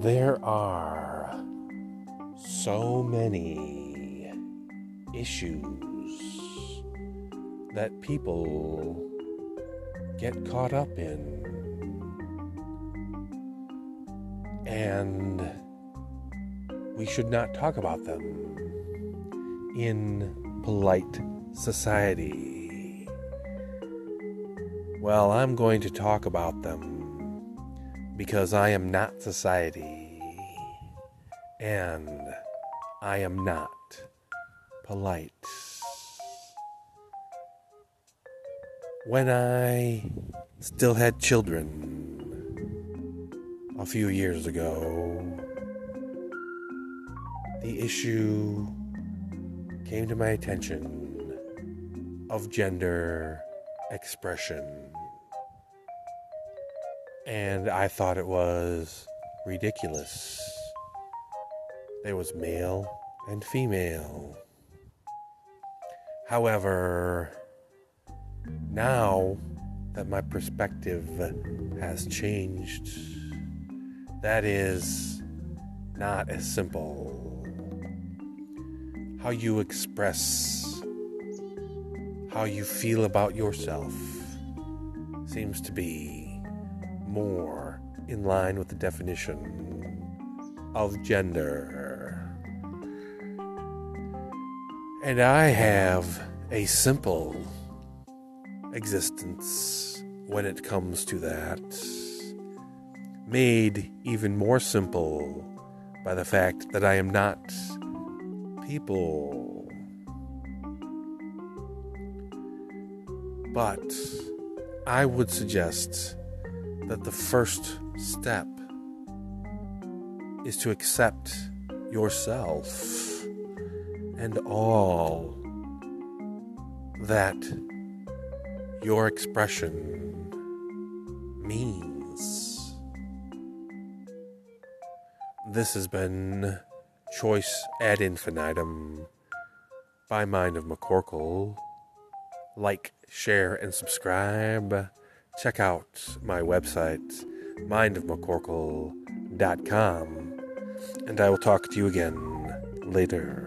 There are so many issues that people get caught up in. And we should not talk about them in polite society. Well, I'm going to talk about them because I am not society and I am not polite. When I still had children a few years ago, the issue came to my attention of gender expression and I thought it was ridiculous. There was male and female. However, now that my perspective has changed, that is not as simple. How you express how you feel about yourself seems to be more in line with the definition of gender. And I have a simple existence when it comes to that, made even more simple by the fact that I am not people. But I would suggest that the first step is to accept yourself and all that your expression means. This has been Choice ad infinitum by Mind of McCorkle. Like, share, and subscribe check out my website, mindofmccorkle.com, and I will talk to you again later.